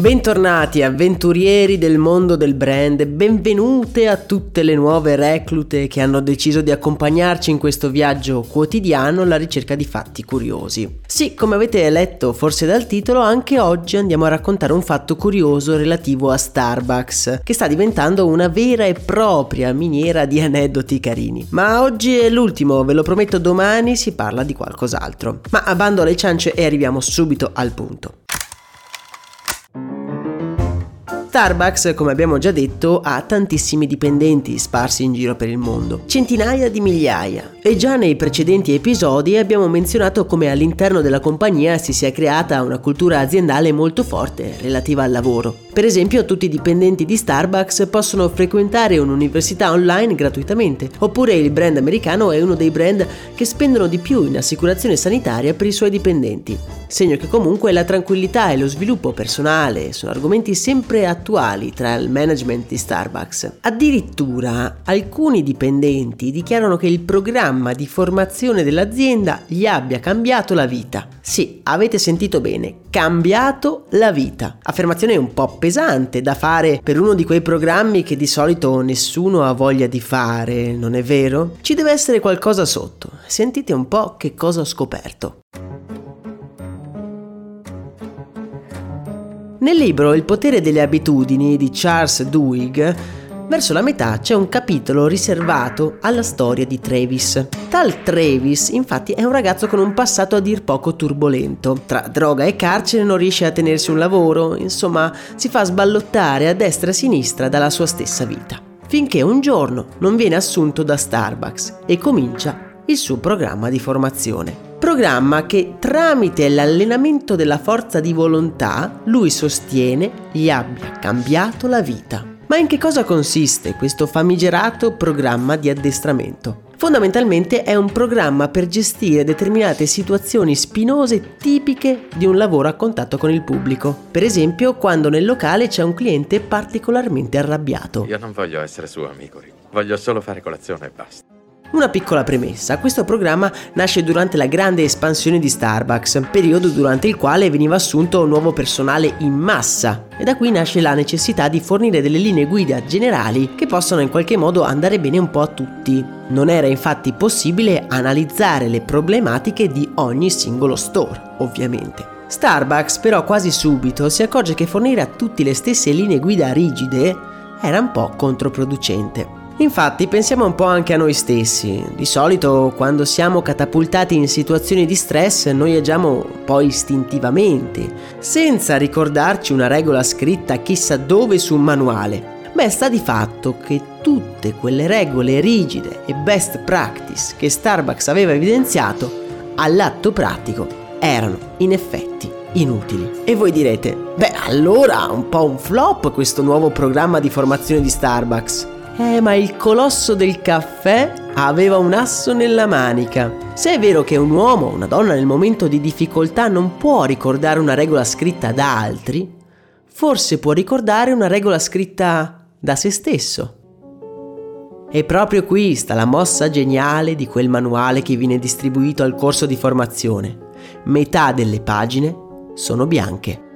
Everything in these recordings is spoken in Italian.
Bentornati avventurieri del mondo del brand, benvenute a tutte le nuove reclute che hanno deciso di accompagnarci in questo viaggio quotidiano alla ricerca di fatti curiosi. Sì, come avete letto forse dal titolo, anche oggi andiamo a raccontare un fatto curioso relativo a Starbucks, che sta diventando una vera e propria miniera di aneddoti carini. Ma oggi è l'ultimo, ve lo prometto domani si parla di qualcos'altro. Ma abbando alle ciance e arriviamo subito al punto. Starbucks, come abbiamo già detto, ha tantissimi dipendenti sparsi in giro per il mondo, centinaia di migliaia. E già nei precedenti episodi abbiamo menzionato come all'interno della compagnia si sia creata una cultura aziendale molto forte relativa al lavoro. Per esempio, tutti i dipendenti di Starbucks possono frequentare un'università online gratuitamente, oppure il brand americano è uno dei brand che spendono di più in assicurazione sanitaria per i suoi dipendenti. Segno che comunque la tranquillità e lo sviluppo personale sono argomenti sempre attuali tra il management di Starbucks. Addirittura alcuni dipendenti dichiarano che il programma di formazione dell'azienda gli abbia cambiato la vita. Sì, avete sentito bene, cambiato la vita. Affermazione un po' pesante da fare per uno di quei programmi che di solito nessuno ha voglia di fare, non è vero? Ci deve essere qualcosa sotto. Sentite un po' che cosa ho scoperto. Nel libro Il potere delle abitudini di Charles Duhigg, verso la metà c'è un capitolo riservato alla storia di Travis. Tal Travis, infatti, è un ragazzo con un passato a dir poco turbolento. Tra droga e carcere non riesce a tenersi un lavoro, insomma, si fa sballottare a destra e a sinistra dalla sua stessa vita. Finché un giorno non viene assunto da Starbucks e comincia il suo programma di formazione. Programma che tramite l'allenamento della forza di volontà lui sostiene gli abbia cambiato la vita. Ma in che cosa consiste questo famigerato programma di addestramento? Fondamentalmente è un programma per gestire determinate situazioni spinose tipiche di un lavoro a contatto con il pubblico. Per esempio, quando nel locale c'è un cliente particolarmente arrabbiato. Io non voglio essere suo amico, voglio solo fare colazione e basta. Una piccola premessa, questo programma nasce durante la grande espansione di Starbucks, periodo durante il quale veniva assunto nuovo personale in massa e da qui nasce la necessità di fornire delle linee guida generali che possano in qualche modo andare bene un po' a tutti. Non era infatti possibile analizzare le problematiche di ogni singolo store, ovviamente. Starbucks però quasi subito si accorge che fornire a tutti le stesse linee guida rigide era un po' controproducente. Infatti pensiamo un po' anche a noi stessi. Di solito quando siamo catapultati in situazioni di stress noi agiamo poi istintivamente, senza ricordarci una regola scritta chissà dove su un manuale. Beh, sta di fatto che tutte quelle regole rigide e best practice che Starbucks aveva evidenziato, all'atto pratico, erano in effetti inutili. E voi direte, beh allora un po' un flop questo nuovo programma di formazione di Starbucks. Eh, ma il colosso del caffè aveva un asso nella manica. Se è vero che un uomo o una donna nel momento di difficoltà non può ricordare una regola scritta da altri, forse può ricordare una regola scritta da se stesso. E proprio qui sta la mossa geniale di quel manuale che viene distribuito al corso di formazione. Metà delle pagine sono bianche.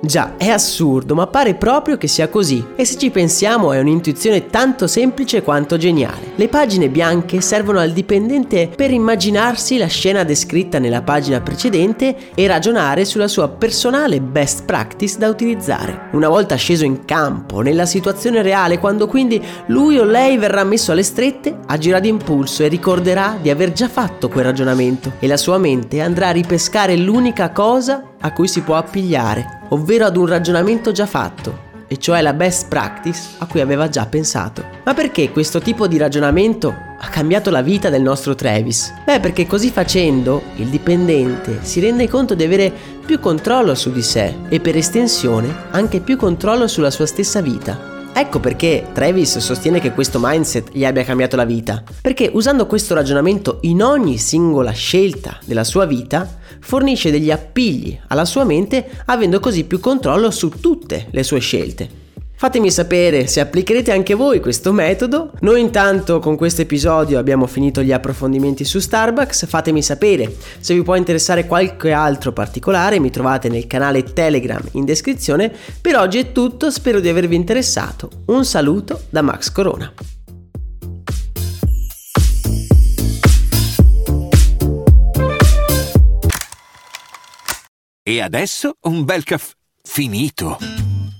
Già, è assurdo, ma pare proprio che sia così. E se ci pensiamo è un'intuizione tanto semplice quanto geniale. Le pagine bianche servono al dipendente per immaginarsi la scena descritta nella pagina precedente e ragionare sulla sua personale best practice da utilizzare. Una volta sceso in campo, nella situazione reale, quando quindi lui o lei verrà messo alle strette, agirà d'impulso e ricorderà di aver già fatto quel ragionamento e la sua mente andrà a ripescare l'unica cosa a cui si può appigliare, ovvero ad un ragionamento già fatto, e cioè la best practice a cui aveva già pensato. Ma perché questo tipo di ragionamento ha cambiato la vita del nostro Travis? Beh, perché così facendo il dipendente si rende conto di avere più controllo su di sé e per estensione anche più controllo sulla sua stessa vita. Ecco perché Travis sostiene che questo mindset gli abbia cambiato la vita. Perché usando questo ragionamento in ogni singola scelta della sua vita, fornisce degli appigli alla sua mente avendo così più controllo su tutte le sue scelte. Fatemi sapere se applicherete anche voi questo metodo. Noi intanto con questo episodio abbiamo finito gli approfondimenti su Starbucks. Fatemi sapere se vi può interessare qualche altro particolare. Mi trovate nel canale Telegram in descrizione. Per oggi è tutto, spero di avervi interessato. Un saluto da Max Corona. E adesso un bel caffè finito.